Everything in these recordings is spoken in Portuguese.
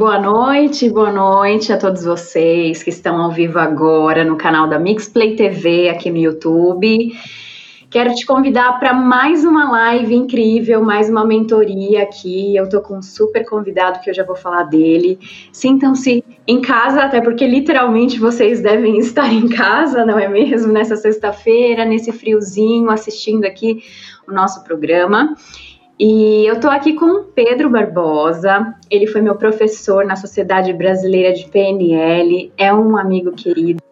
Boa noite, boa noite a todos vocês que estão ao vivo agora no canal da Mixplay TV aqui no YouTube. Quero te convidar para mais uma live incrível, mais uma mentoria aqui. Eu tô com um super convidado que eu já vou falar dele. Sintam-se em casa, até porque literalmente vocês devem estar em casa, não é mesmo? Nessa sexta-feira, nesse friozinho, assistindo aqui o nosso programa. E eu estou aqui com o Pedro Barbosa. Ele foi meu professor na Sociedade Brasileira de PNL, é um amigo querido.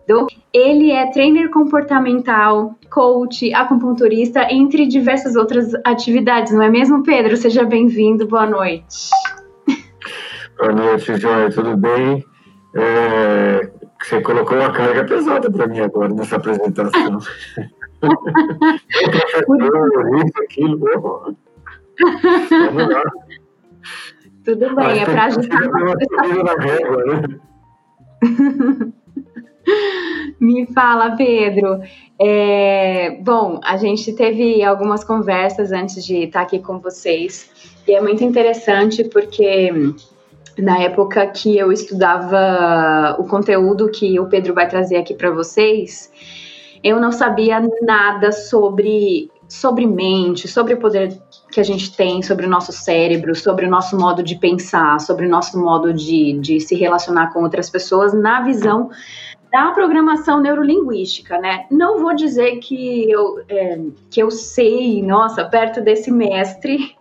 Ele é trainer comportamental, coach, acupunturista, entre diversas outras atividades, não é mesmo, Pedro? Seja bem-vindo, boa noite. Boa noite, Joia, tudo bem? É, você colocou uma carga pesada para mim agora nessa apresentação. professor, isso, aquilo, Vamos lá. Tudo bem, Acho é para ajudar. Né? Me fala, Pedro. É, bom, a gente teve algumas conversas antes de estar aqui com vocês e é muito interessante porque na época que eu estudava o conteúdo que o Pedro vai trazer aqui para vocês, eu não sabia nada sobre sobre mente, sobre o poder que a gente tem sobre o nosso cérebro, sobre o nosso modo de pensar, sobre o nosso modo de, de se relacionar com outras pessoas na visão da programação neurolinguística, né? Não vou dizer que eu, é, que eu sei, nossa, perto desse mestre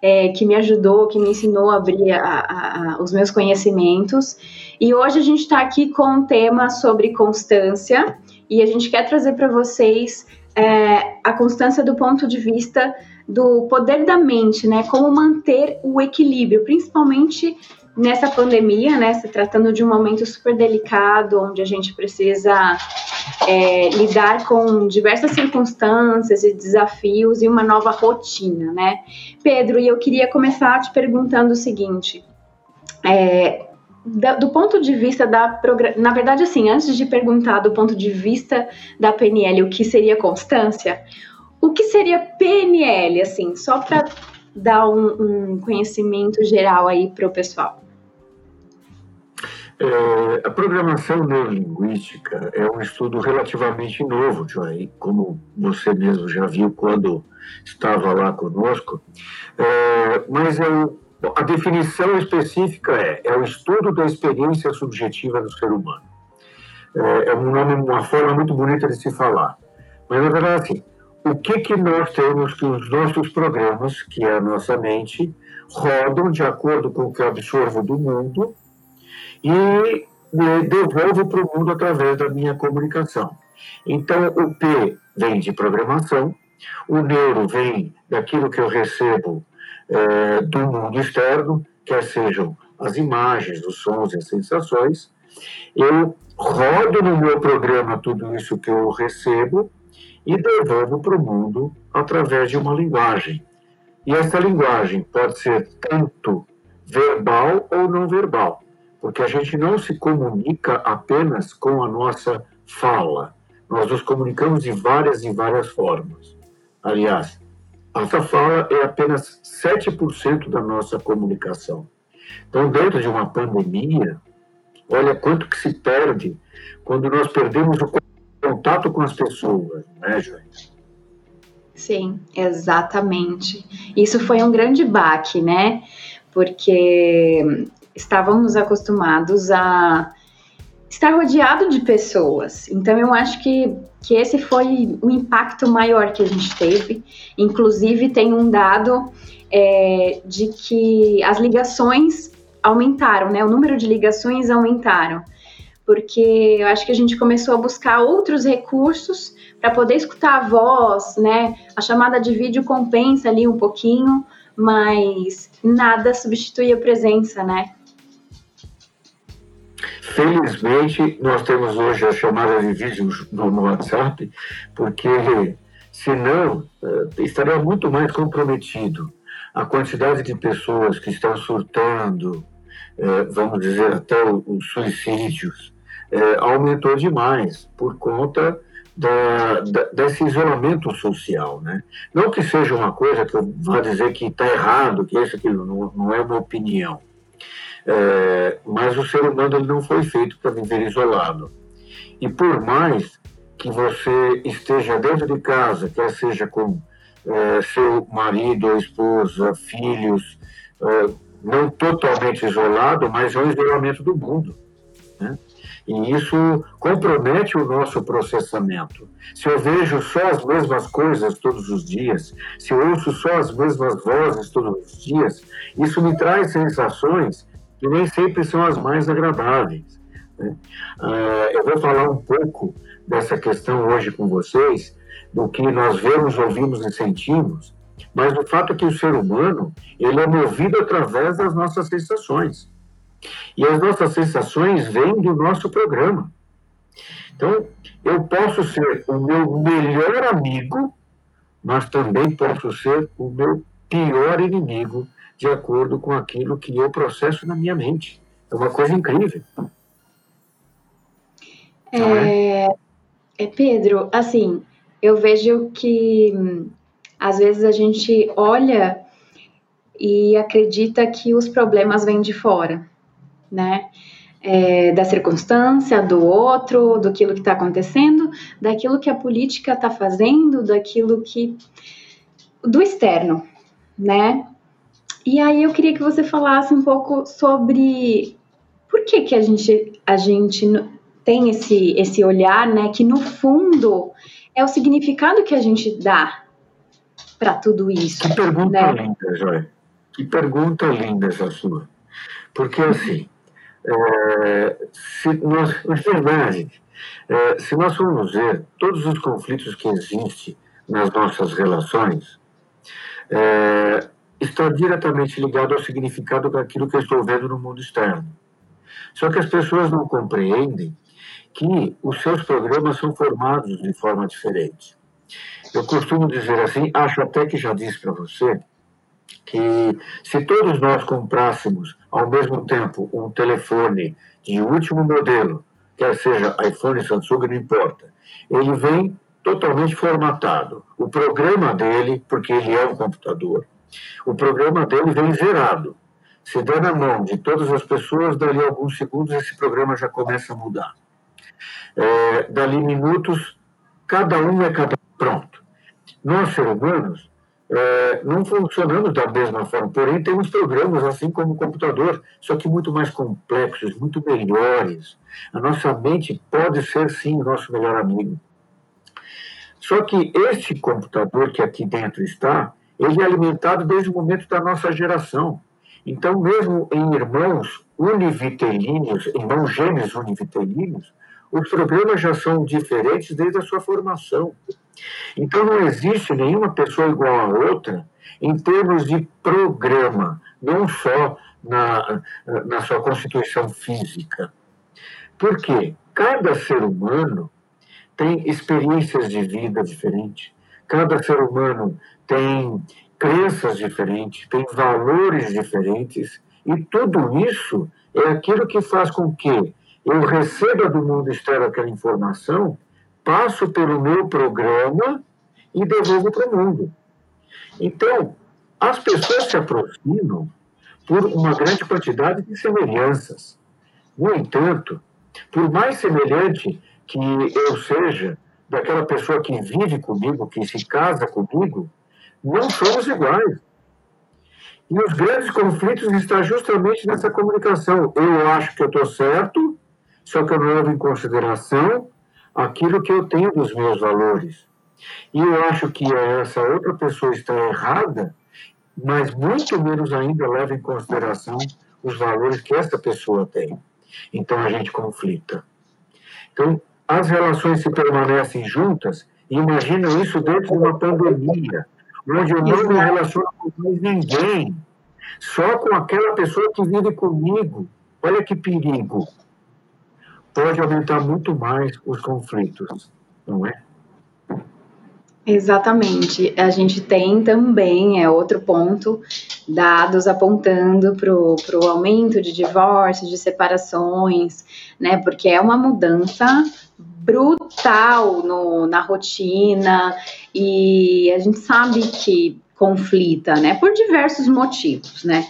é, que me ajudou, que me ensinou a abrir a, a, os meus conhecimentos. E hoje a gente está aqui com um tema sobre constância e a gente quer trazer para vocês é, a constância do ponto de vista do poder da mente, né? Como manter o equilíbrio, principalmente nessa pandemia, né? Se tratando de um momento super delicado, onde a gente precisa é, lidar com diversas circunstâncias e desafios e uma nova rotina, né? Pedro, e eu queria começar te perguntando o seguinte. É, do ponto de vista da na verdade assim antes de perguntar do ponto de vista da PNL o que seria constância o que seria PNL, assim, só para dar um, um, conhecimento geral aí para o pessoal? É, a programação neurolinguística é um estudo relativamente novo, Joy, como você mesmo já viu quando estava lá conosco, é, mas é a definição específica é, é o estudo da experiência subjetiva do ser humano. É, é um nome, uma forma muito bonita de se falar. Mas, na verdade, assim, o que, que nós temos que os nossos programas, que é a nossa mente, rodam de acordo com o que eu absorvo do mundo e devolvo para o mundo através da minha comunicação. Então, o P vem de programação, o neuro vem daquilo que eu recebo é, do mundo externo, quer sejam as imagens, os sons e as sensações. Eu rodo no meu programa tudo isso que eu recebo e devolvo para o mundo através de uma linguagem. E essa linguagem pode ser tanto verbal ou não verbal, porque a gente não se comunica apenas com a nossa fala. Nós nos comunicamos de várias e várias formas. Aliás, essa fala é apenas 7% da nossa comunicação. Então, dentro de uma pandemia, olha quanto que se perde quando nós perdemos o contato com as pessoas, né, Joyce? Sim, exatamente. Isso foi um grande baque, né? Porque estávamos acostumados a estar rodeado de pessoas. Então eu acho que, que esse foi o impacto maior que a gente teve. Inclusive tem um dado é, de que as ligações aumentaram, né? O número de ligações aumentaram porque eu acho que a gente começou a buscar outros recursos para poder escutar a voz, né? A chamada de vídeo compensa ali um pouquinho, mas nada substitui a presença, né? Felizmente, nós temos hoje a chamada de vídeo no, WhatsApp, porque senão eh, estaria muito mais comprometido. A quantidade de pessoas que estão surtando, eh, vamos dizer, até os suicídios, é, aumentou demais por conta da, da, desse isolamento social, né? Não que seja uma coisa que eu vá dizer que está errado, que isso aquilo não, não é uma opinião. É, mas o ser humano ele não foi feito para viver isolado. E por mais que você esteja dentro de casa, quer seja com é, seu marido esposa, filhos, é, não totalmente isolado, mas é um isolamento do mundo. Né? E isso compromete o nosso processamento. Se eu vejo só as mesmas coisas todos os dias, se eu ouço só as mesmas vozes todos os dias, isso me traz sensações que nem sempre são as mais agradáveis. Né? Uh, eu vou falar um pouco dessa questão hoje com vocês, do que nós vemos, ouvimos e sentimos, mas o fato é que o ser humano ele é movido através das nossas sensações. E as nossas sensações vêm do nosso programa. Então, eu posso ser o meu melhor amigo, mas também posso ser o meu pior inimigo, de acordo com aquilo que eu processo na minha mente. É uma coisa incrível. É, é? é, Pedro, assim, eu vejo que às vezes a gente olha e acredita que os problemas vêm de fora né? É, da circunstância, do outro, do que está acontecendo, daquilo que a política está fazendo, daquilo que. do externo, né? E aí eu queria que você falasse um pouco sobre por que, que a gente, a gente tem esse, esse olhar, né? Que no fundo é o significado que a gente dá para tudo isso. Que pergunta né? linda, Joia. Que pergunta linda essa sua. Porque assim, é, se nós, na verdade, é, se nós formos ver todos os conflitos que existem nas nossas relações, é, está diretamente ligado ao significado daquilo que eu estou vendo no mundo externo. Só que as pessoas não compreendem que os seus programas são formados de forma diferente. Eu costumo dizer assim, acho até que já disse para você, que se todos nós comprássemos ao mesmo tempo um telefone de último modelo, quer seja iPhone, Samsung, não importa, ele vem totalmente formatado. O programa dele, porque ele é um computador, o programa dele vem zerado. Se der na mão de todas as pessoas, dali alguns segundos esse programa já começa a mudar. É, dali minutos, cada um é cada pronto. Nós, seres humanos, é, não funcionamos da mesma forma, porém temos programas assim como o computador, só que muito mais complexos, muito melhores. A nossa mente pode ser sim o nosso melhor amigo. Só que este computador que aqui dentro está, ele é alimentado desde o momento da nossa geração. Então, mesmo em irmãos univitelíneos, irmãos gêmeos univitelíneos, os programas já são diferentes desde a sua formação. Então não existe nenhuma pessoa igual a outra em termos de programa, não só na, na sua constituição física. Por quê? Cada ser humano tem experiências de vida diferentes, cada ser humano tem crenças diferentes, tem valores diferentes, e tudo isso é aquilo que faz com que eu receba do mundo externo aquela informação passo pelo meu programa e devolvo para o mundo. Então, as pessoas se aproximam por uma grande quantidade de semelhanças. No entanto, por mais semelhante que eu seja daquela pessoa que vive comigo, que se casa comigo, não somos iguais. E os grandes conflitos estão justamente nessa comunicação. Eu acho que eu estou certo, só que eu não levo em consideração aquilo que eu tenho dos meus valores. E eu acho que essa outra pessoa está errada, mas muito menos ainda leva em consideração os valores que essa pessoa tem. Então a gente conflita. Então, as relações se permanecem juntas, imagina isso dentro de uma pandemia, onde eu não me relaciono com mais ninguém, só com aquela pessoa que vive comigo. Olha que perigo pode aumentar muito mais os conflitos, não é? Exatamente. A gente tem também, é outro ponto, dados apontando para o aumento de divórcios, de separações, né? Porque é uma mudança brutal no, na rotina e a gente sabe que conflita, né? Por diversos motivos, né?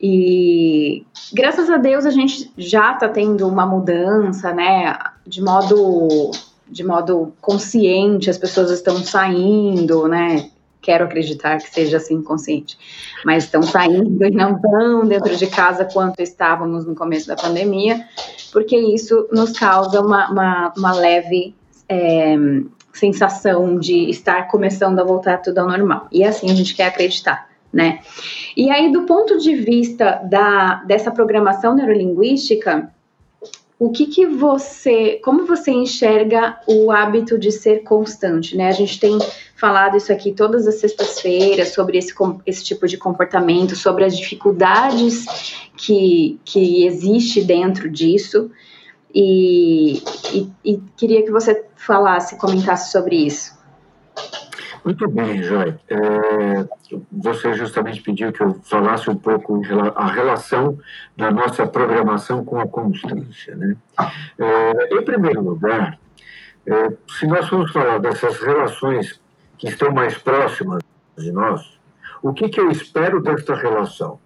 E graças a Deus a gente já está tendo uma mudança, né? De modo, de modo consciente, as pessoas estão saindo, né? Quero acreditar que seja assim consciente, mas estão saindo e não estão dentro de casa quanto estávamos no começo da pandemia, porque isso nos causa uma, uma, uma leve é, sensação de estar começando a voltar tudo ao normal. E assim a gente quer acreditar né? E aí, do ponto de vista da, dessa programação neurolinguística, o que, que você, como você enxerga o hábito de ser constante, né? A gente tem falado isso aqui todas as sextas-feiras sobre esse, esse tipo de comportamento, sobre as dificuldades que, que existe dentro disso. E, e, e queria que você falasse, comentasse sobre isso. Muito bem, Joy. É, você justamente pediu que eu falasse um pouco a relação da nossa programação com a constância. Né? É, em primeiro lugar, é, se nós formos falar dessas relações que estão mais próximas de nós, o que, que eu espero desta relação?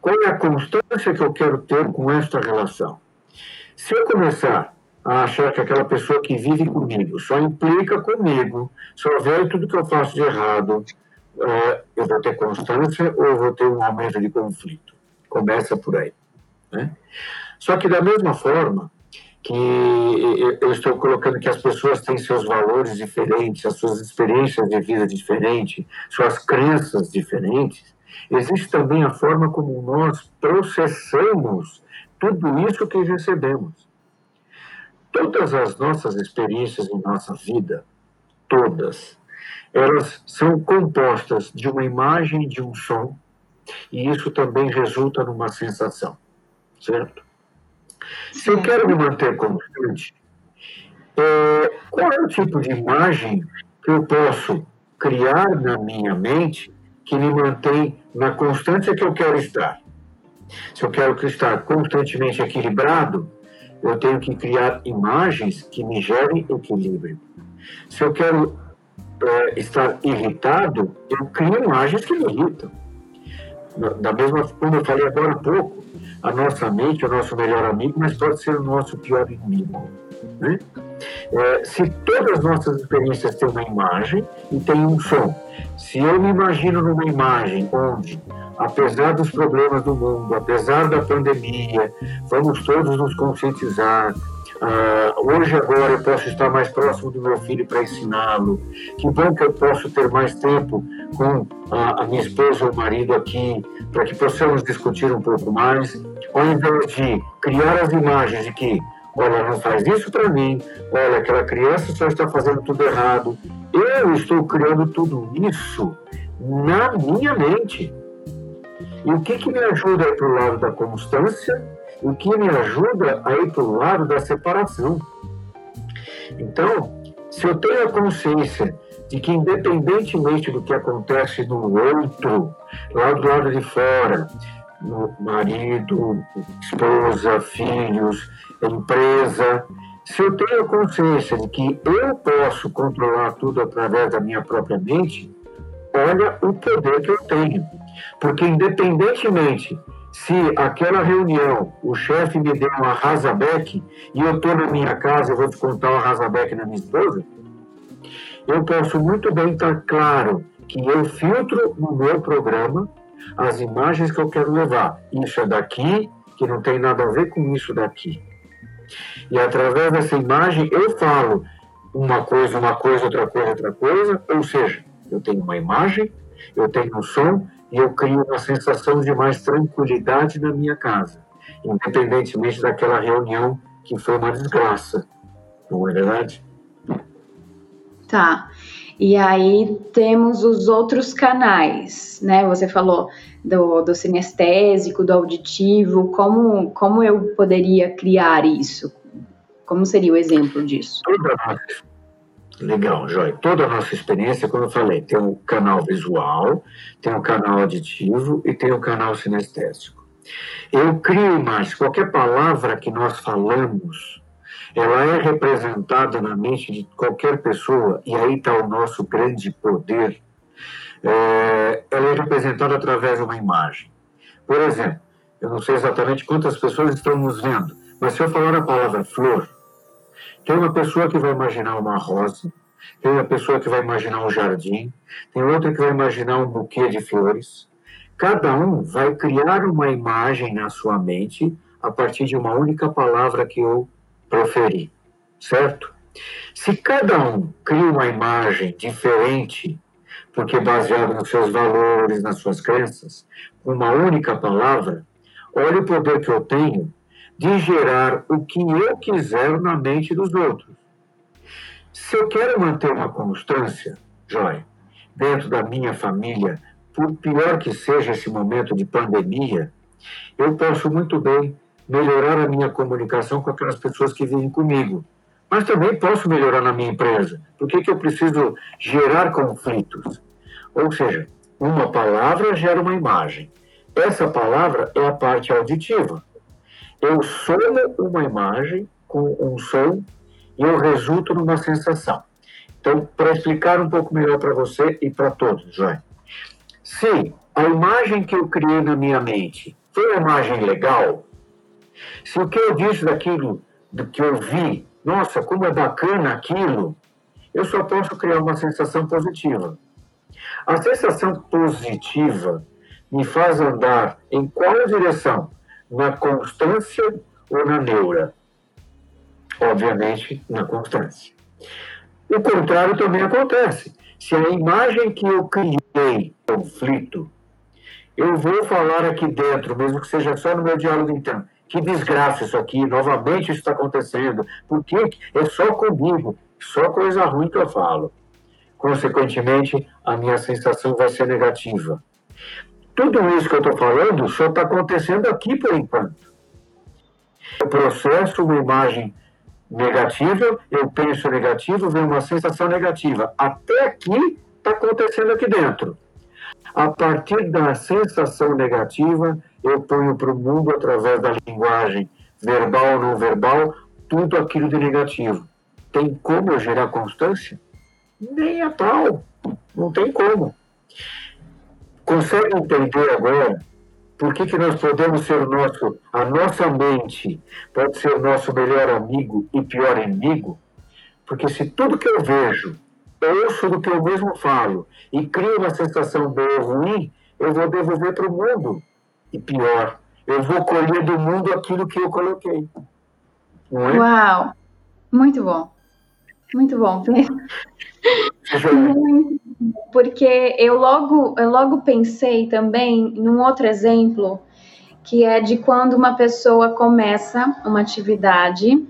Qual é a constância que eu quero ter com esta relação? Se eu começar a achar que aquela pessoa que vive comigo só implica comigo, só vê tudo que eu faço de errado, é, eu vou ter constância ou eu vou ter um aumento de conflito. Começa por aí. Né? Só que, da mesma forma que eu estou colocando que as pessoas têm seus valores diferentes, as suas experiências de vida diferentes, suas crenças diferentes, existe também a forma como nós processamos tudo isso que recebemos todas as nossas experiências em nossa vida, todas, elas são compostas de uma imagem e de um som, e isso também resulta numa sensação, certo? Se eu quero me manter constante, é, qual é o tipo de imagem que eu posso criar na minha mente que me mantém na constância que eu quero estar? Se eu quero estar constantemente equilibrado, eu tenho que criar imagens que me gerem equilíbrio. Se eu quero é, estar irritado, eu crio imagens que me irritam. Da mesma como eu falei agora há pouco, a nossa mente o nosso melhor amigo, mas pode ser o nosso pior inimigo. Né? É, se todas as nossas experiências têm uma imagem e têm um som, se eu me imagino numa imagem onde apesar dos problemas do mundo, apesar da pandemia, vamos todos nos conscientizar. Uh, hoje, agora, eu posso estar mais próximo do meu filho para ensiná-lo. Que bom que eu posso ter mais tempo com a, a minha esposa ou marido aqui, para que possamos discutir um pouco mais, ao invés de criar as imagens de que, olha, não faz isso para mim, olha, aquela criança só está fazendo tudo errado. Eu estou criando tudo isso na minha mente. E o que, que me ajuda a ir para o lado da constância? O que me ajuda a ir para o lado da separação? Então, se eu tenho a consciência de que, independentemente do que acontece no outro, lá do lado de fora, marido, esposa, filhos, empresa, se eu tenho a consciência de que eu posso controlar tudo através da minha própria mente, olha o poder que eu tenho. Porque, independentemente se aquela reunião o chefe me deu uma rasabeck e eu estou na minha casa, eu vou descontar uma rasabeck na minha esposa, eu posso muito bem estar claro que eu filtro no meu programa as imagens que eu quero levar. Isso é daqui, que não tem nada a ver com isso daqui. E através dessa imagem eu falo uma coisa, uma coisa, outra coisa, outra coisa, ou seja, eu tenho uma imagem, eu tenho um som e eu crio uma sensação de mais tranquilidade na minha casa, independentemente daquela reunião que foi uma desgraça. Não é verdade? Tá. E aí temos os outros canais, né? Você falou do, do sinestésico, do auditivo. Como, como eu poderia criar isso? Como seria o exemplo disso? Legal, Joy. Toda a nossa experiência, como eu falei, tem um canal visual, tem um canal auditivo e tem um canal sinestésico. Eu crio imagens. Qualquer palavra que nós falamos, ela é representada na mente de qualquer pessoa, e aí está o nosso grande poder. É, ela é representada através de uma imagem. Por exemplo, eu não sei exatamente quantas pessoas estão nos vendo, mas se eu falar a palavra flor, tem uma pessoa que vai imaginar uma rosa, tem uma pessoa que vai imaginar um jardim, tem outra que vai imaginar um buquê de flores. Cada um vai criar uma imagem na sua mente a partir de uma única palavra que eu proferi, certo? Se cada um cria uma imagem diferente, porque baseado nos seus valores, nas suas crenças, com uma única palavra, olha o poder que eu tenho de gerar o que eu quiser na mente dos outros. Se eu quero manter uma constância, Joy, dentro da minha família, por pior que seja esse momento de pandemia, eu posso muito bem melhorar a minha comunicação com aquelas pessoas que vivem comigo. Mas também posso melhorar na minha empresa. Por que, que eu preciso gerar conflitos? Ou seja, uma palavra gera uma imagem. Essa palavra é a parte auditiva. Eu somo uma imagem com um som e eu resulto numa sensação. Então, para explicar um pouco melhor para você e para todos, João, se a imagem que eu criei na minha mente foi uma imagem legal, se o que eu disse daquilo, do que eu vi, nossa, como é bacana aquilo, eu só posso criar uma sensação positiva. A sensação positiva me faz andar em qual direção? Na constância ou na neura? Obviamente, na constância. O contrário também acontece. Se a imagem que eu criei conflito, eu vou falar aqui dentro, mesmo que seja só no meu diálogo interno, que desgraça isso aqui, novamente isso está acontecendo, porque é só comigo, só coisa ruim que eu falo. Consequentemente, a minha sensação vai ser negativa. Tudo isso que eu estou falando só está acontecendo aqui por enquanto. Eu processo uma imagem negativa, eu penso negativo, vem uma sensação negativa. Até aqui está acontecendo aqui dentro. A partir da sensação negativa, eu ponho para o mundo, através da linguagem verbal ou não verbal, tudo aquilo de negativo. Tem como eu gerar constância? Nem a pau. Não tem como. Consegue entender agora por que, que nós podemos ser o nosso, a nossa mente pode ser o nosso melhor amigo e pior inimigo? Porque se tudo que eu vejo, ouço do que eu mesmo falo e crio uma sensação boa ou ruim, eu vou devolver para o mundo. E pior, eu vou colher do mundo aquilo que eu coloquei. É? Uau! Muito bom. Muito bom. Porque eu logo, eu logo pensei também num outro exemplo, que é de quando uma pessoa começa uma atividade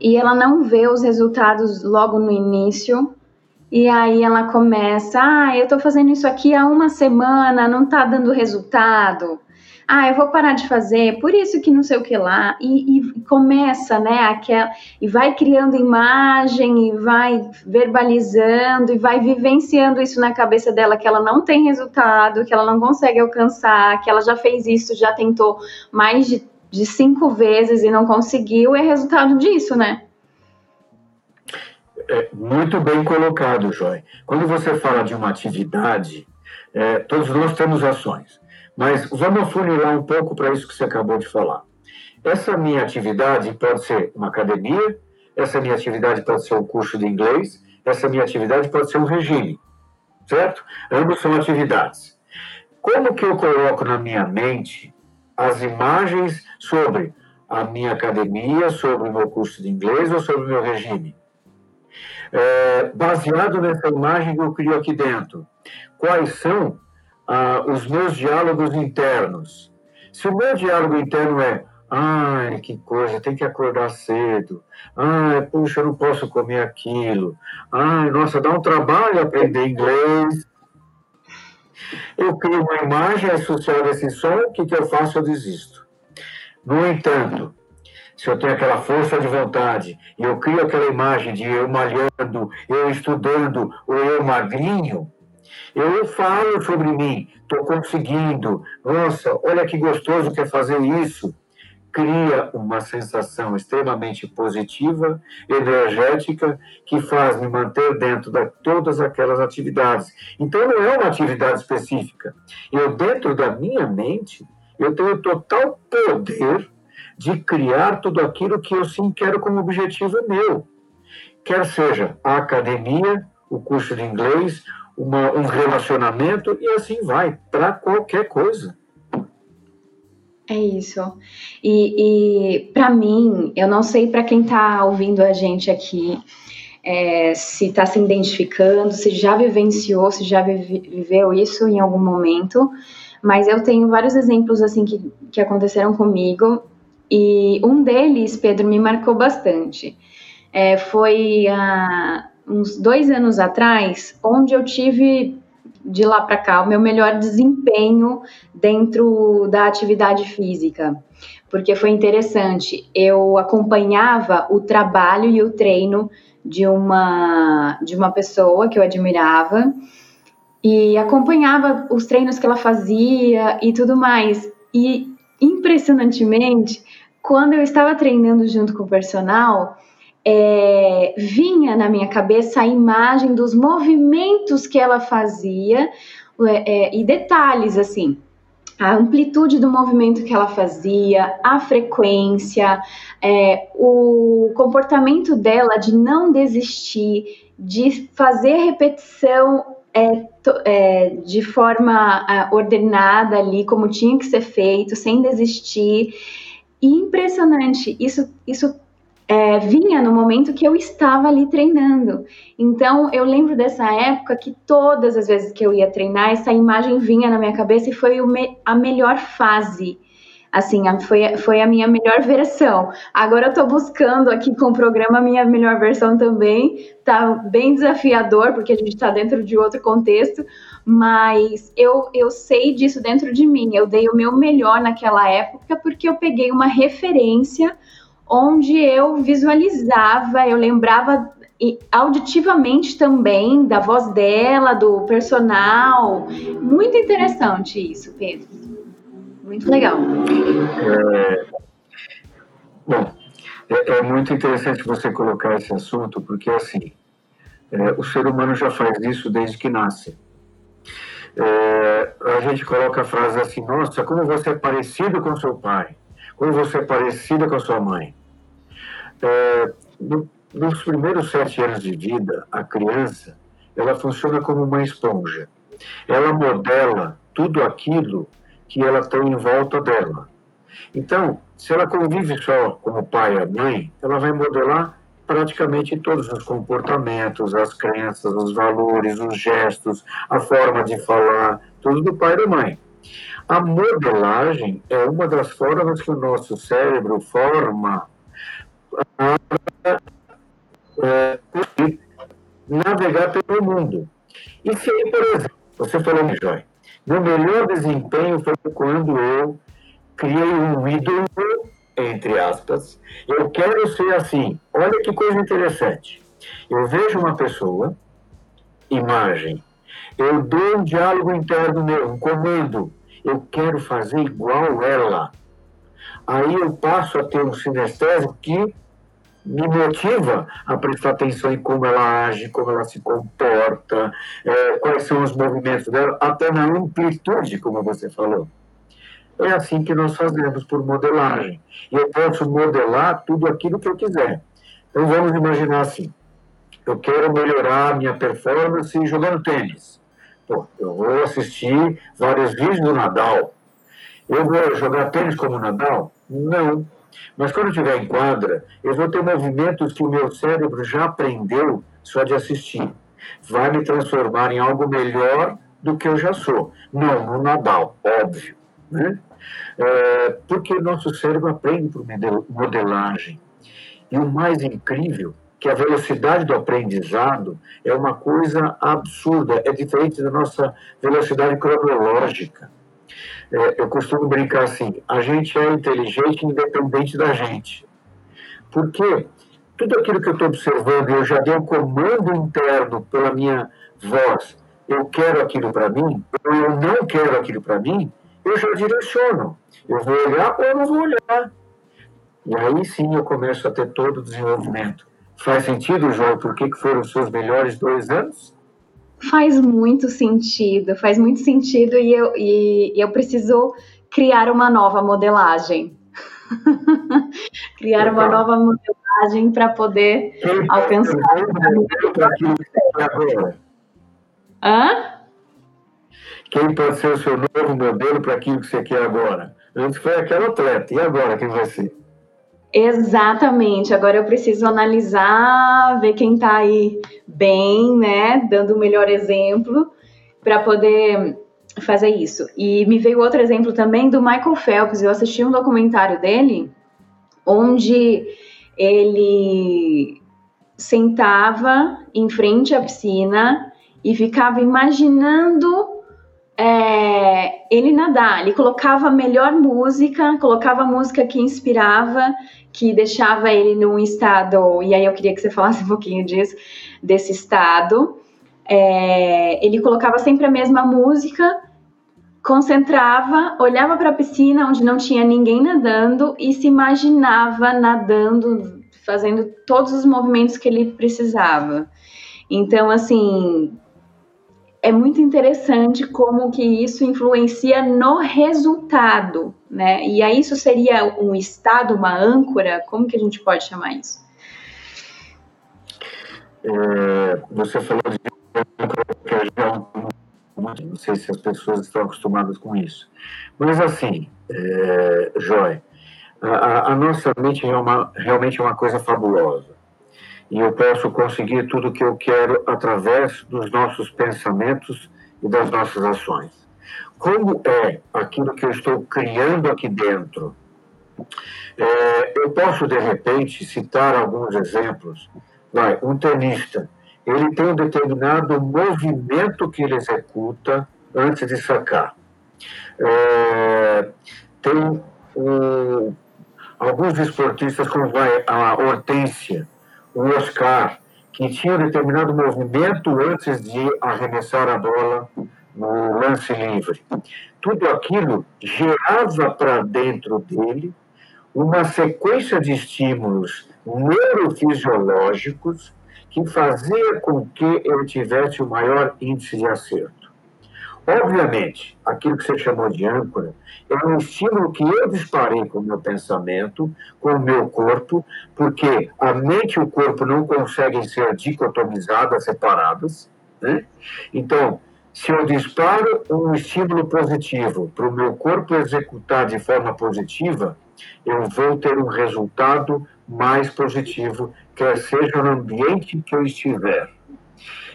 e ela não vê os resultados logo no início, e aí ela começa, ah, eu estou fazendo isso aqui há uma semana, não está dando resultado ah, eu vou parar de fazer, por isso que não sei o que lá, e, e começa, né, aquela, e vai criando imagem, e vai verbalizando, e vai vivenciando isso na cabeça dela, que ela não tem resultado, que ela não consegue alcançar, que ela já fez isso, já tentou mais de, de cinco vezes e não conseguiu, é resultado disso, né? É muito bem colocado, Joy. Quando você fala de uma atividade, é, todos nós temos ações. Mas vamos funilar um pouco para isso que você acabou de falar. Essa minha atividade pode ser uma academia, essa minha atividade pode ser um curso de inglês, essa minha atividade pode ser um regime, certo? Ambos são atividades. Como que eu coloco na minha mente as imagens sobre a minha academia, sobre o meu curso de inglês ou sobre o meu regime? É, baseado nessa imagem que eu crio aqui dentro, quais são ah, os meus diálogos internos. Se o meu diálogo interno é ai, que coisa, tem que acordar cedo. Ai, puxa, eu não posso comer aquilo. Ai, nossa, dá um trabalho aprender inglês. Eu crio uma imagem associada a esse som, o que, que eu faço? Eu desisto. No entanto, se eu tenho aquela força de vontade e eu crio aquela imagem de eu malhando, eu estudando ou eu magrinho, eu falo sobre mim, estou conseguindo. Nossa, olha que gostoso que é fazer isso. cria uma sensação extremamente positiva, energética, que faz me manter dentro de todas aquelas atividades. Então, não é uma atividade específica. Eu, dentro da minha mente, eu tenho total poder de criar tudo aquilo que eu sim quero como objetivo meu. Quer seja a academia, o curso de inglês, uma, um relacionamento e assim vai, para qualquer coisa. É isso. E, e para mim, eu não sei para quem está ouvindo a gente aqui, é, se está se identificando, se já vivenciou, se já vive, viveu isso em algum momento, mas eu tenho vários exemplos assim que, que aconteceram comigo e um deles, Pedro, me marcou bastante. É, foi há uns dois anos atrás, onde eu tive de lá para cá o meu melhor desempenho dentro da atividade física, porque foi interessante. Eu acompanhava o trabalho e o treino de uma de uma pessoa que eu admirava e acompanhava os treinos que ela fazia e tudo mais. E impressionantemente, quando eu estava treinando junto com o personal, é, vinha na minha cabeça a imagem dos movimentos que ela fazia é, é, e detalhes assim. A amplitude do movimento que ela fazia, a frequência, é, o comportamento dela de não desistir, de fazer repetição é, é, de forma é, ordenada ali, como tinha que ser feito, sem desistir. Impressionante, isso, isso é, vinha no momento que eu estava ali treinando. Então, eu lembro dessa época que todas as vezes que eu ia treinar, essa imagem vinha na minha cabeça e foi me, a melhor fase. Assim, foi, foi a minha melhor versão. Agora eu estou buscando aqui com o programa a minha melhor versão também. Tá bem desafiador, porque a gente está dentro de outro contexto, mas eu, eu sei disso dentro de mim. Eu dei o meu melhor naquela época porque eu peguei uma referência onde eu visualizava, eu lembrava auditivamente também da voz dela, do personal. Muito interessante isso, Pedro. Muito legal. É, bom, é, é, muito interessante você colocar esse assunto, porque assim, é, o ser humano já faz isso desde que nasce. É, a gente coloca a frase assim: Nossa, como você é parecido com seu pai como você é parecida com a sua mãe. É, no, nos primeiros sete anos de vida, a criança ela funciona como uma esponja. Ela modela tudo aquilo que ela tem em volta dela. Então, se ela convive só com o pai e a mãe, ela vai modelar praticamente todos os comportamentos, as crenças, os valores, os gestos, a forma de falar, tudo do pai e da mãe. A modelagem é uma das formas que o nosso cérebro forma para é, navegar pelo mundo. E se por exemplo, você falou, Joy, meu melhor desempenho foi quando eu criei um ídolo, entre aspas, eu quero ser assim. Olha que coisa interessante. Eu vejo uma pessoa, imagem, eu dou um diálogo interno meu, um comando, eu quero fazer igual ela. Aí eu passo a ter um sinestésico que me motiva a prestar atenção em como ela age, como ela se comporta, é, quais são os movimentos dela, até na amplitude, como você falou. É assim que nós fazemos por modelagem. Eu posso modelar tudo aquilo que eu quiser. Então vamos imaginar assim: eu quero melhorar a minha performance jogando tênis. Pô, eu vou assistir vários vídeos do Nadal. Eu vou jogar tênis como Nadal? Não. Mas quando eu estiver em quadra, eu vou ter movimentos que o meu cérebro já aprendeu só de assistir. Vai me transformar em algo melhor do que eu já sou. Não no Nadal, óbvio. Né? É, porque nosso cérebro aprende por modelagem. E o mais incrível que a velocidade do aprendizado é uma coisa absurda, é diferente da nossa velocidade cronológica. É, eu costumo brincar assim: a gente é inteligente independente da gente. Porque tudo aquilo que eu estou observando, eu já dei um comando interno pela minha voz, eu quero aquilo para mim, ou eu não quero aquilo para mim, eu já direciono. Eu vou olhar ou eu não vou olhar. E aí sim eu começo a ter todo o desenvolvimento. Faz sentido, João, por que foram os seus melhores dois anos? Faz muito sentido, faz muito sentido e eu, e eu preciso criar uma nova modelagem. criar uma nova modelagem para poder Quem alcançar. Hã? Quem pode ser o seu novo modelo para aquilo que você quer agora? Antes foi aquela atleta, e agora quem vai ser? Exatamente. Agora eu preciso analisar, ver quem está aí bem, né, dando o melhor exemplo para poder fazer isso. E me veio outro exemplo também do Michael Phelps. Eu assisti um documentário dele onde ele sentava em frente à piscina e ficava imaginando é, ele nadar. Ele colocava a melhor música, colocava música que inspirava, que deixava ele num estado. E aí eu queria que você falasse um pouquinho disso, desse estado. É, ele colocava sempre a mesma música, concentrava, olhava para a piscina onde não tinha ninguém nadando e se imaginava nadando, fazendo todos os movimentos que ele precisava. Então, assim, é muito interessante como que isso influencia no resultado, né? E aí isso seria um estado, uma âncora? Como que a gente pode chamar isso? É, você falou de âncora, que é não sei se as pessoas estão acostumadas com isso. Mas assim, é, Joy, a, a, nossa mente é uma, realmente é uma coisa fabulosa e eu posso conseguir tudo o que eu quero através dos nossos pensamentos e das nossas ações. Como é aquilo que eu estou criando aqui dentro? É, eu posso, de repente, citar alguns exemplos. Vai, um tenista, ele tem um determinado movimento que ele executa antes de sacar. É, tem um, alguns esportistas, como vai a Hortência, o Oscar, que tinha um determinado movimento antes de arremessar a bola no lance livre. Tudo aquilo gerava para dentro dele uma sequência de estímulos neurofisiológicos que fazia com que ele tivesse o maior índice de acerto. Obviamente, aquilo que você chamou de âncora é um estímulo que eu disparei com o meu pensamento, com o meu corpo, porque a mente e o corpo não conseguem ser dicotomizadas, separadas. Né? Então, se eu disparo um estímulo positivo para o meu corpo executar de forma positiva, eu vou ter um resultado mais positivo, quer seja no ambiente que eu estiver.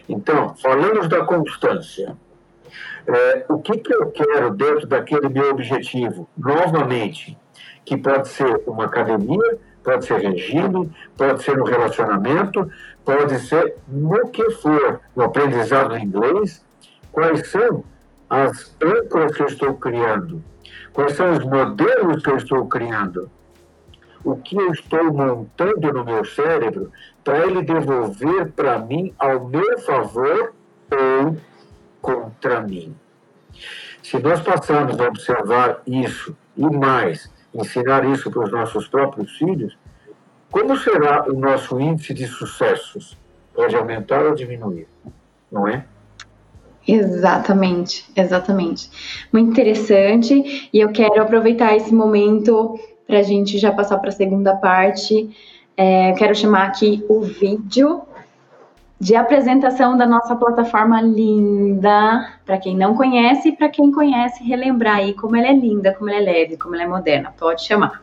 Então, falamos da constância. É, o que, que eu quero dentro daquele meu objetivo? Novamente, que pode ser uma academia, pode ser regime, pode ser no relacionamento, pode ser no que for, no aprendizado em inglês. Quais são as âncoras que eu estou criando? Quais são os modelos que eu estou criando? O que eu estou montando no meu cérebro para ele devolver para mim ao meu favor ou contra mim. Se nós passarmos a observar isso e mais, ensinar isso para os nossos próprios filhos, como será o nosso índice de sucessos? Pode aumentar ou diminuir, não é? Exatamente, exatamente. Muito interessante. E eu quero aproveitar esse momento para a gente já passar para a segunda parte. É, quero chamar aqui o vídeo de apresentação da nossa plataforma linda, para quem não conhece e para quem conhece relembrar aí como ela é linda, como ela é leve, como ela é moderna. Pode chamar.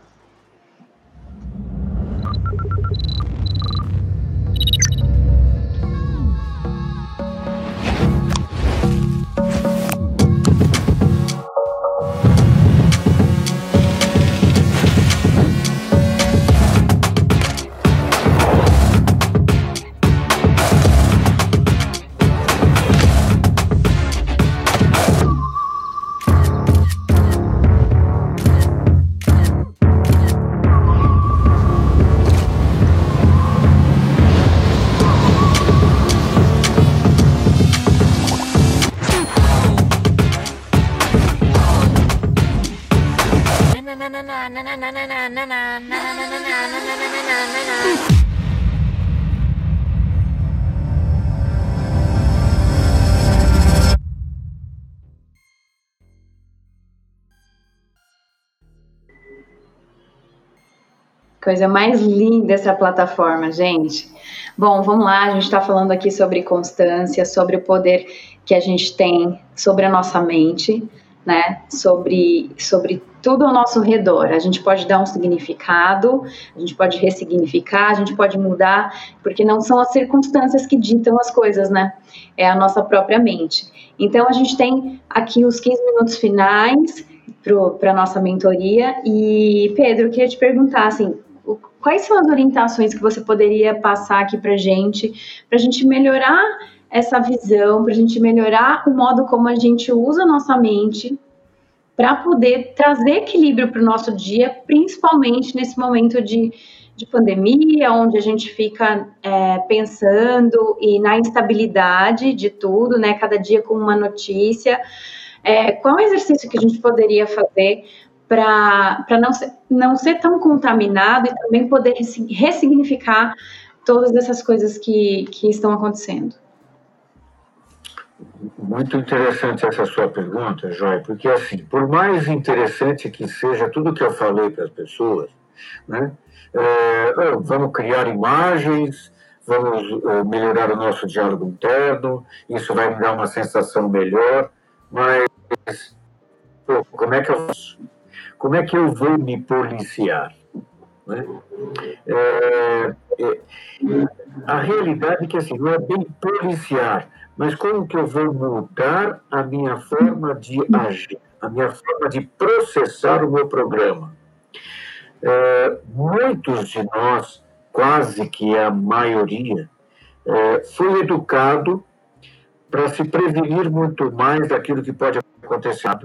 Coisa mais linda essa plataforma, gente. Bom, vamos lá, a gente está falando aqui sobre constância, sobre o poder que a gente tem sobre a nossa mente, né? Sobre, sobre tudo ao nosso redor. A gente pode dar um significado, a gente pode ressignificar, a gente pode mudar, porque não são as circunstâncias que ditam as coisas, né? É a nossa própria mente. Então, a gente tem aqui os 15 minutos finais para a nossa mentoria. E, Pedro, eu queria te perguntar, assim, quais são as orientações que você poderia passar aqui para gente, para a gente melhorar essa visão, para a gente melhorar o modo como a gente usa a nossa mente para poder trazer equilíbrio para o nosso dia, principalmente nesse momento de, de pandemia, onde a gente fica é, pensando e na instabilidade de tudo, né? Cada dia com uma notícia. É, qual é exercício que a gente poderia fazer para não ser, não ser tão contaminado e também poder ressignificar todas essas coisas que, que estão acontecendo. Muito interessante essa sua pergunta, Joy, porque assim, por mais interessante que seja tudo que eu falei para as pessoas, né, é, vamos criar imagens, vamos é, melhorar o nosso diálogo interno, isso vai me dar uma sensação melhor, mas pô, como é que eu faço? como é que eu vou me policiar? Né? É, é, a realidade é que assim, não é bem policiar, mas como que eu vou mudar a minha forma de agir, a minha forma de processar o meu programa. É, muitos de nós, quase que a maioria, é, foi educado para se prevenir muito mais daquilo que pode acontecer.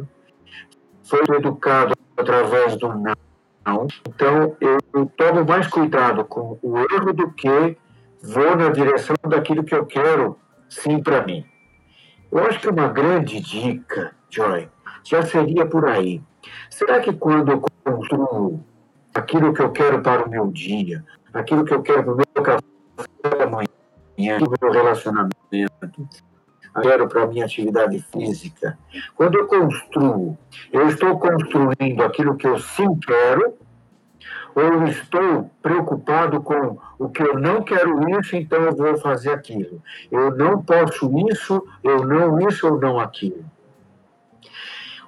Foi educado através do não. Então, eu, eu tomo mais cuidado com o erro do que vou na direção daquilo que eu quero, sim, para mim. Eu acho que uma grande dica, Joy, já seria por aí. Será que quando eu construo aquilo que eu quero para o meu dia, aquilo que eu quero para o meu café da manhã, para o meu relacionamento, quero para a minha atividade física. Quando eu construo, eu estou construindo aquilo que eu sim quero, ou eu estou preocupado com o que eu não quero isso, então eu vou fazer aquilo. Eu não posso isso, eu não isso ou não aquilo.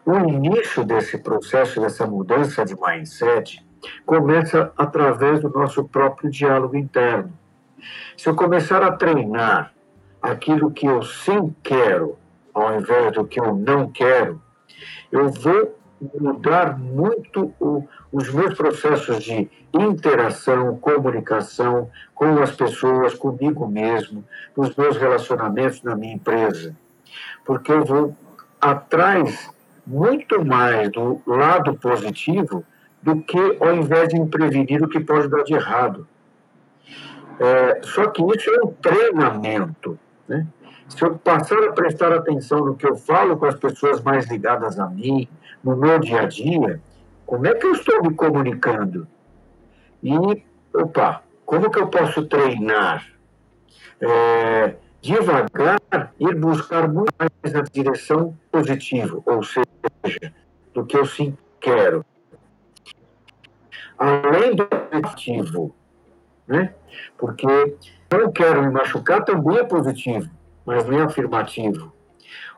O início desse processo, dessa mudança de mindset, começa através do nosso próprio diálogo interno. Se eu começar a treinar aquilo que eu sim quero, ao invés do que eu não quero, eu vou mudar muito o, os meus processos de interação, comunicação com as pessoas, comigo mesmo, nos meus relacionamentos na minha empresa. Porque eu vou atrás muito mais do lado positivo do que ao invés de prevenir o que pode dar de errado. É, só que isso é um treinamento. Né? Se eu passar a prestar atenção no que eu falo com as pessoas mais ligadas a mim, no meu dia a dia, como é que eu estou me comunicando? E, opa, como que eu posso treinar? É, devagar, ir buscar muito mais na direção positiva, ou seja, do que eu sim quero. Além do positivo, né? Porque não quero me machucar também é positivo, mas não é afirmativo.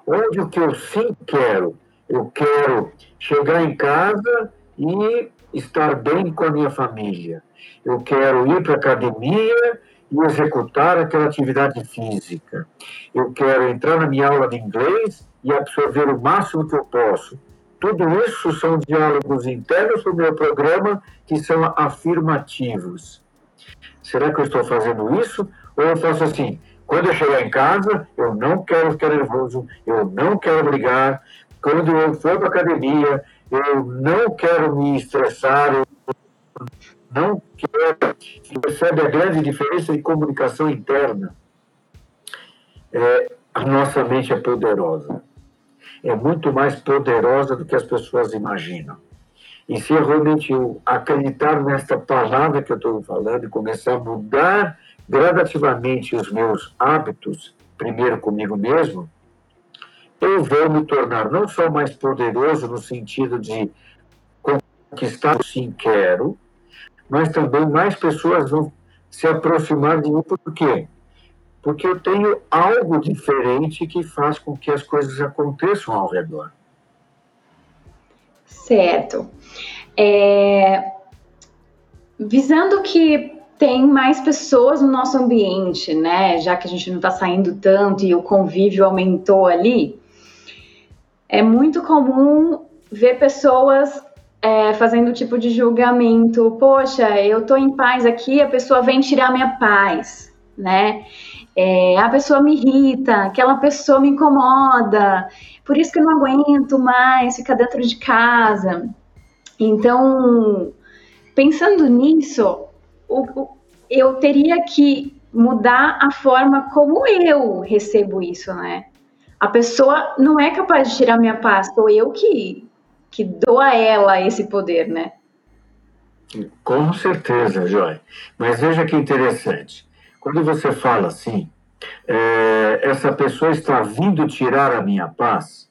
Onde o que eu sim quero, eu quero chegar em casa e estar bem com a minha família. Eu quero ir para a academia e executar aquela atividade física. Eu quero entrar na minha aula de inglês e absorver o máximo que eu posso. Tudo isso são diálogos internos do meu programa que são afirmativos. Será que eu estou fazendo isso? Ou eu faço assim, quando eu chegar em casa, eu não quero ficar nervoso, eu não quero brigar. Quando eu for para academia, eu não quero me estressar, eu não quero. Você percebe a grande diferença de comunicação interna? É, a nossa mente é poderosa. É muito mais poderosa do que as pessoas imaginam. E se eu realmente eu acreditar nesta palavra que eu estou falando e começar a mudar gradativamente os meus hábitos, primeiro comigo mesmo, eu vou me tornar não só mais poderoso no sentido de conquistar o sim quero, mas também mais pessoas vão se aproximar de mim. Por quê? Porque eu tenho algo diferente que faz com que as coisas aconteçam ao redor. Certo. É... Visando que tem mais pessoas no nosso ambiente, né? Já que a gente não está saindo tanto e o convívio aumentou ali, é muito comum ver pessoas é, fazendo tipo de julgamento. Poxa, eu tô em paz aqui, a pessoa vem tirar minha paz, né? É, a pessoa me irrita, aquela pessoa me incomoda, por isso que eu não aguento mais ficar dentro de casa. Então, pensando nisso, o, eu teria que mudar a forma como eu recebo isso, né? A pessoa não é capaz de tirar minha paz, sou eu que, que dou a ela esse poder, né? Com certeza, Joy. Mas veja que interessante. Quando você fala assim, é, essa pessoa está vindo tirar a minha paz,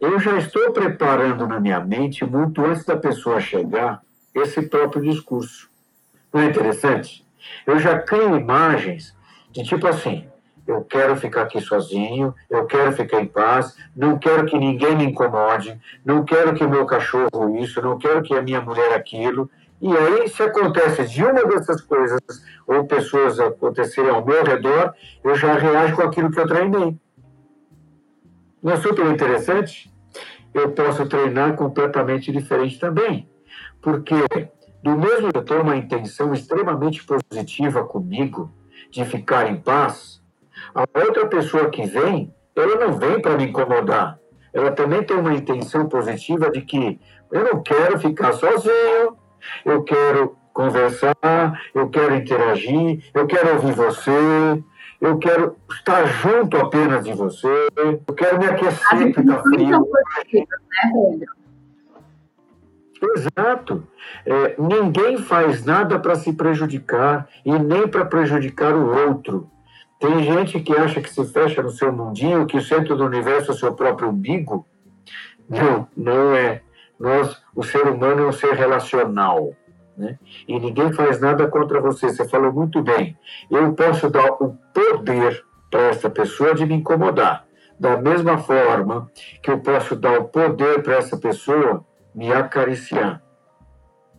eu já estou preparando na minha mente, muito antes da pessoa chegar, esse próprio discurso. Não é interessante? Eu já crio imagens de tipo assim: eu quero ficar aqui sozinho, eu quero ficar em paz, não quero que ninguém me incomode, não quero que o meu cachorro isso, não quero que a minha mulher aquilo. E aí, se acontece de uma dessas coisas, ou pessoas acontecerem ao meu redor, eu já reajo com aquilo que eu treinei. Não é super interessante? Eu posso treinar completamente diferente também. Porque, do mesmo tenho uma intenção extremamente positiva comigo, de ficar em paz, a outra pessoa que vem, ela não vem para me incomodar. Ela também tem uma intenção positiva de que eu não quero ficar sozinho, eu quero conversar, eu quero interagir, eu quero ouvir você, eu quero estar junto apenas de você, eu quero me aquecer que está frio. Né, Exato. É, ninguém faz nada para se prejudicar e nem para prejudicar o outro. Tem gente que acha que se fecha no seu mundinho, que o centro do universo é o seu próprio umbigo. Não, não é. Nós, o ser humano é um ser relacional. Né? E ninguém faz nada contra você. Você falou muito bem. Eu posso dar o poder para essa pessoa de me incomodar. Da mesma forma que eu posso dar o poder para essa pessoa me acariciar.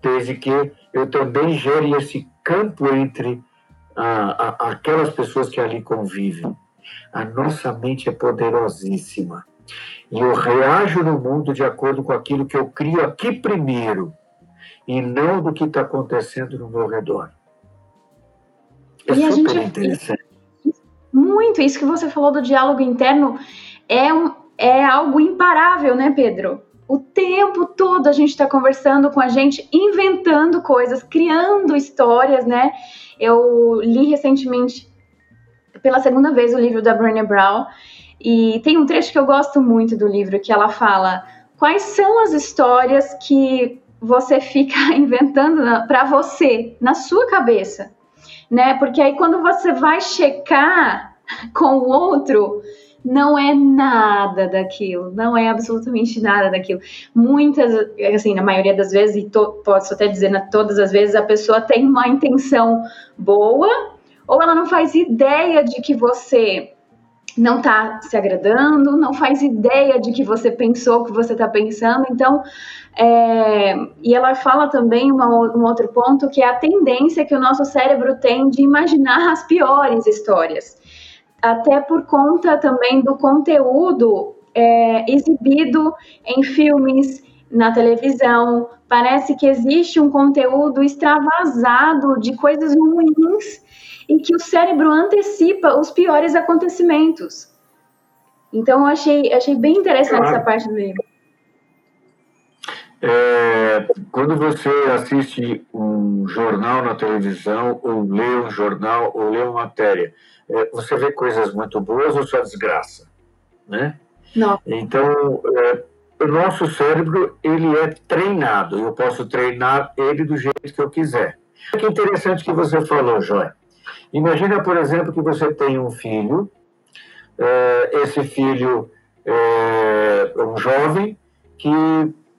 Desde que eu também gere esse campo entre a, a, aquelas pessoas que ali convivem. A nossa mente é poderosíssima. E eu reajo no mundo de acordo com aquilo que eu crio aqui primeiro e não do que está acontecendo no meu redor. É e super gente, interessante. Muito, isso que você falou do diálogo interno é, um, é algo imparável, né, Pedro? O tempo todo a gente está conversando com a gente, inventando coisas, criando histórias, né? Eu li recentemente, pela segunda vez, o livro da Brené Brown, e tem um trecho que eu gosto muito do livro, que ela fala quais são as histórias que você fica inventando para você, na sua cabeça, né? Porque aí quando você vai checar com o outro, não é nada daquilo, não é absolutamente nada daquilo. Muitas, assim, na maioria das vezes, e to, posso até dizer na todas as vezes, a pessoa tem uma intenção boa, ou ela não faz ideia de que você não está se agradando, não faz ideia de que você pensou o que você está pensando. Então, é, e ela fala também uma, um outro ponto que é a tendência que o nosso cérebro tem de imaginar as piores histórias até por conta também do conteúdo é, exibido em filmes, na televisão. Parece que existe um conteúdo extravasado de coisas ruins e que o cérebro antecipa os piores acontecimentos. Então, eu achei, achei bem interessante claro. essa parte do livro. É, quando você assiste um jornal na televisão, ou lê um jornal, ou lê uma matéria, é, você vê coisas muito boas ou só desgraça, né? Não. Então, é, o nosso cérebro ele é treinado. Eu posso treinar ele do jeito que eu quiser. Que interessante que você falou, Joy. Imagina, por exemplo, que você tem um filho. É, esse filho é um jovem que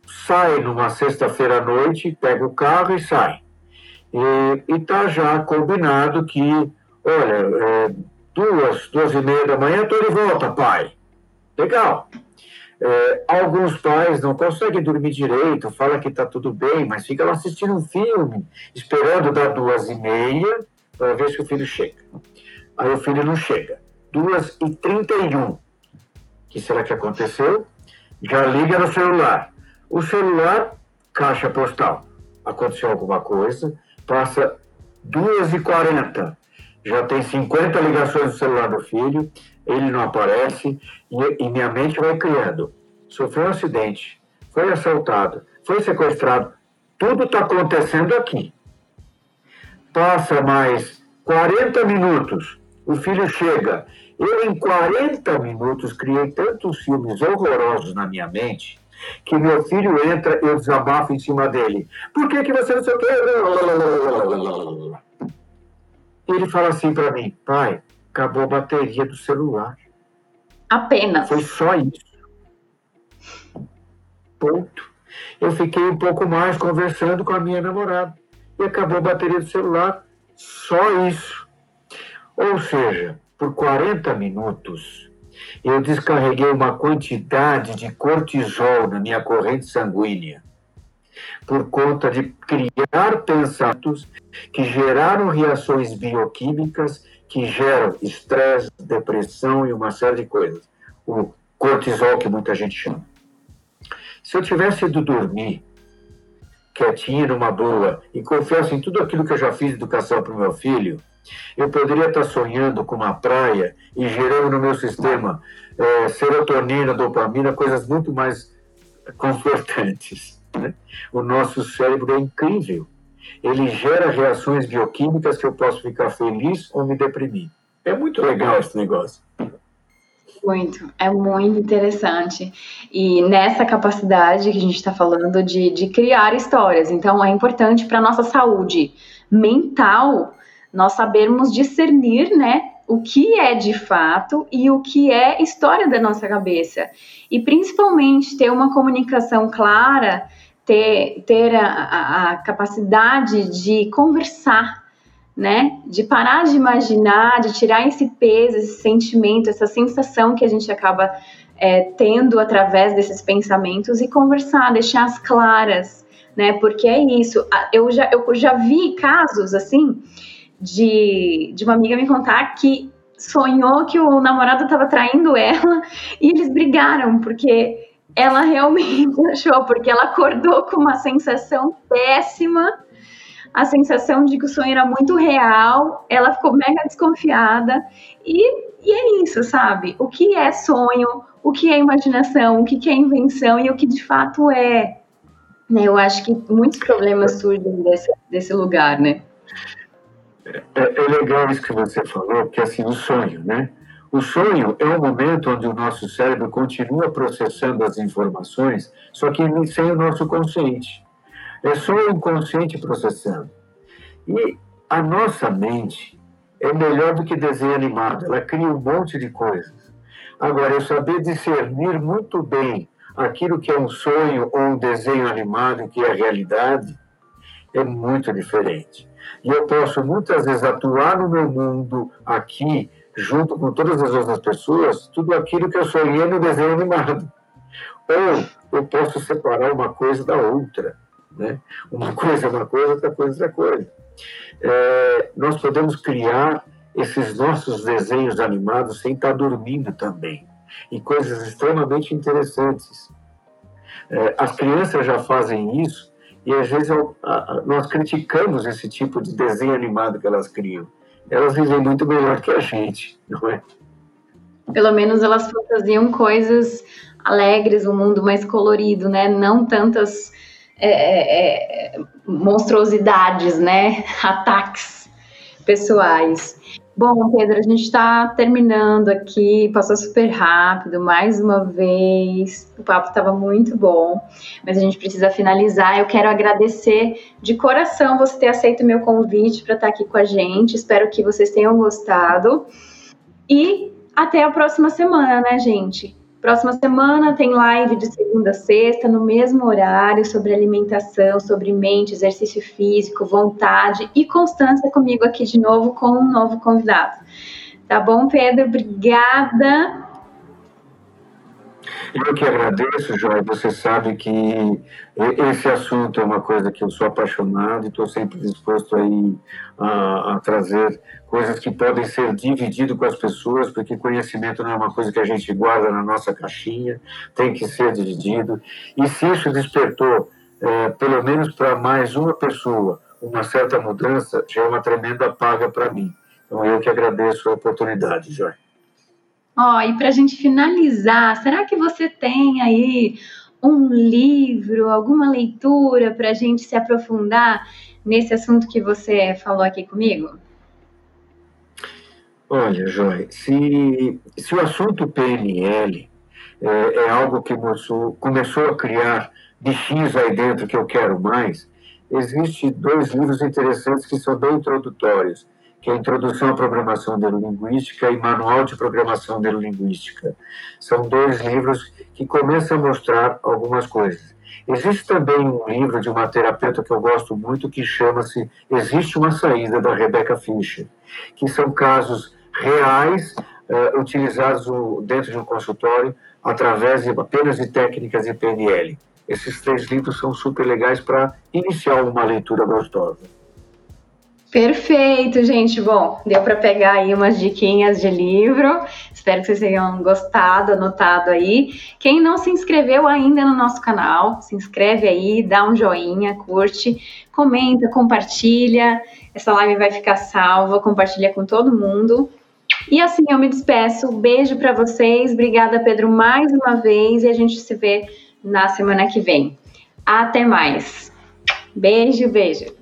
sai numa sexta-feira à noite, pega o carro e sai. E está já combinado que, olha, é, duas, duas e meia da manhã estou de volta, pai. Legal. É, alguns pais não conseguem dormir direito, fala que está tudo bem, mas fica lá assistindo um filme, esperando dar duas e meia para ver se o filho chega. Aí o filho não chega. Duas e trinta e um. Que será que aconteceu? Já liga no celular. O celular, caixa postal. Aconteceu alguma coisa, passa duas e quarenta. Já tem 50 ligações no celular do filho, ele não aparece e, e minha mente vai criando. Sofreu um acidente, foi assaltado, foi sequestrado, tudo está acontecendo aqui. Passa mais 40 minutos, o filho chega. Eu, em 40 minutos, criei tantos filmes horrorosos na minha mente que meu filho entra, eu desabafo em cima dele. Por que, que você não sei o quê? Ele fala assim para mim, pai, acabou a bateria do celular. Apenas. Foi só isso. Ponto. Eu fiquei um pouco mais conversando com a minha namorada. E acabou a bateria do celular. Só isso. Ou seja, por 40 minutos, eu descarreguei uma quantidade de cortisol na minha corrente sanguínea por conta de criar pensamentos que geraram reações bioquímicas que geram estresse, depressão e uma série de coisas. O cortisol, que muita gente chama. Se eu tivesse ido dormir quietinho, numa boa, e confesso em tudo aquilo que eu já fiz de educação para o meu filho, eu poderia estar sonhando com uma praia e gerando no meu sistema é, serotonina, dopamina, coisas muito mais confortantes. Né? O nosso cérebro é incrível ele gera reações bioquímicas que eu posso ficar feliz ou me deprimir. É muito legal esse negócio. Muito, é muito interessante. E nessa capacidade que a gente está falando de, de criar histórias, então é importante para a nossa saúde mental nós sabermos discernir, né, o que é de fato e o que é história da nossa cabeça. E principalmente ter uma comunicação clara ter, ter a, a capacidade de conversar, né? De parar de imaginar, de tirar esse peso, esse sentimento, essa sensação que a gente acaba é, tendo através desses pensamentos e conversar, deixar as claras, né? Porque é isso. Eu já, eu já vi casos assim de, de uma amiga me contar que sonhou que o namorado estava traindo ela e eles brigaram porque ela realmente achou, porque ela acordou com uma sensação péssima, a sensação de que o sonho era muito real, ela ficou mega desconfiada, e, e é isso, sabe? O que é sonho, o que é imaginação, o que é invenção e o que de fato é. Né? Eu acho que muitos problemas surgem desse, desse lugar, né? É, é legal isso que você falou, porque assim, o sonho, né? O sonho é o momento onde o nosso cérebro continua processando as informações, só que sem o nosso consciente. É só o inconsciente processando. E a nossa mente é melhor do que desenho animado, ela cria um monte de coisas. Agora, eu saber discernir muito bem aquilo que é um sonho ou um desenho animado, que é realidade, é muito diferente. E eu posso muitas vezes atuar no meu mundo aqui junto com todas as outras pessoas, tudo aquilo que eu sonhei no desenho animado. Ou eu posso separar uma coisa da outra. Né? Uma coisa é uma coisa, outra coisa é outra coisa. É, nós podemos criar esses nossos desenhos animados sem estar dormindo também. E coisas extremamente interessantes. É, as crianças já fazem isso e às vezes eu, a, nós criticamos esse tipo de desenho animado que elas criam elas vivem muito melhor que a gente, não é? Pelo menos elas fantasiam coisas alegres, um mundo mais colorido, né? Não tantas é, é, é monstruosidades, né? Ataques pessoais. Bom, Pedro, a gente está terminando aqui, passou super rápido, mais uma vez. O papo estava muito bom, mas a gente precisa finalizar. Eu quero agradecer de coração você ter aceito o meu convite para estar aqui com a gente. Espero que vocês tenham gostado. E até a próxima semana, né, gente? Próxima semana tem live de segunda a sexta, no mesmo horário, sobre alimentação, sobre mente, exercício físico, vontade e constância comigo aqui de novo com um novo convidado. Tá bom, Pedro? Obrigada eu que agradeço, Joy. Você sabe que esse assunto é uma coisa que eu sou apaixonado e estou sempre disposto aí a, a, trazer coisas que podem ser divididas com as pessoas, porque conhecimento não é uma coisa que a gente guarda na nossa caixinha, tem que ser dividido. E se isso despertou, é, pelo menos para mais uma pessoa, uma certa mudança, já é uma tremenda paga para mim. Então eu que agradeço a oportunidade, Joy. Ó, e para a gente finalizar, será que você tem aí um livro, alguma leitura para a gente se aprofundar nesse assunto que você falou aqui comigo? Olha, Joy, se, se o assunto PNL é, é algo que começou, começou a criar bichinhos aí dentro que eu quero mais, existem dois livros interessantes que são bem introdutórios que é Introdução à Programação Neurolinguística e Manual de Programação Neurolinguística. São dois livros que começam a mostrar algumas coisas. Existe também um livro de uma terapeuta que eu gosto muito que chama-se Existe uma Saída, da Rebecca Fischer, que são casos reais uh, utilizados dentro de um consultório através de, apenas de técnicas de PNL. Esses três livros são super legais para iniciar uma leitura gostosa. Perfeito, gente. Bom, deu para pegar aí umas diquinhas de livro. Espero que vocês tenham gostado, anotado aí. Quem não se inscreveu ainda no nosso canal, se inscreve aí, dá um joinha, curte, comenta, compartilha. Essa live vai ficar salva, compartilha com todo mundo. E assim eu me despeço. Beijo para vocês. Obrigada, Pedro, mais uma vez e a gente se vê na semana que vem. Até mais. Beijo, beijo.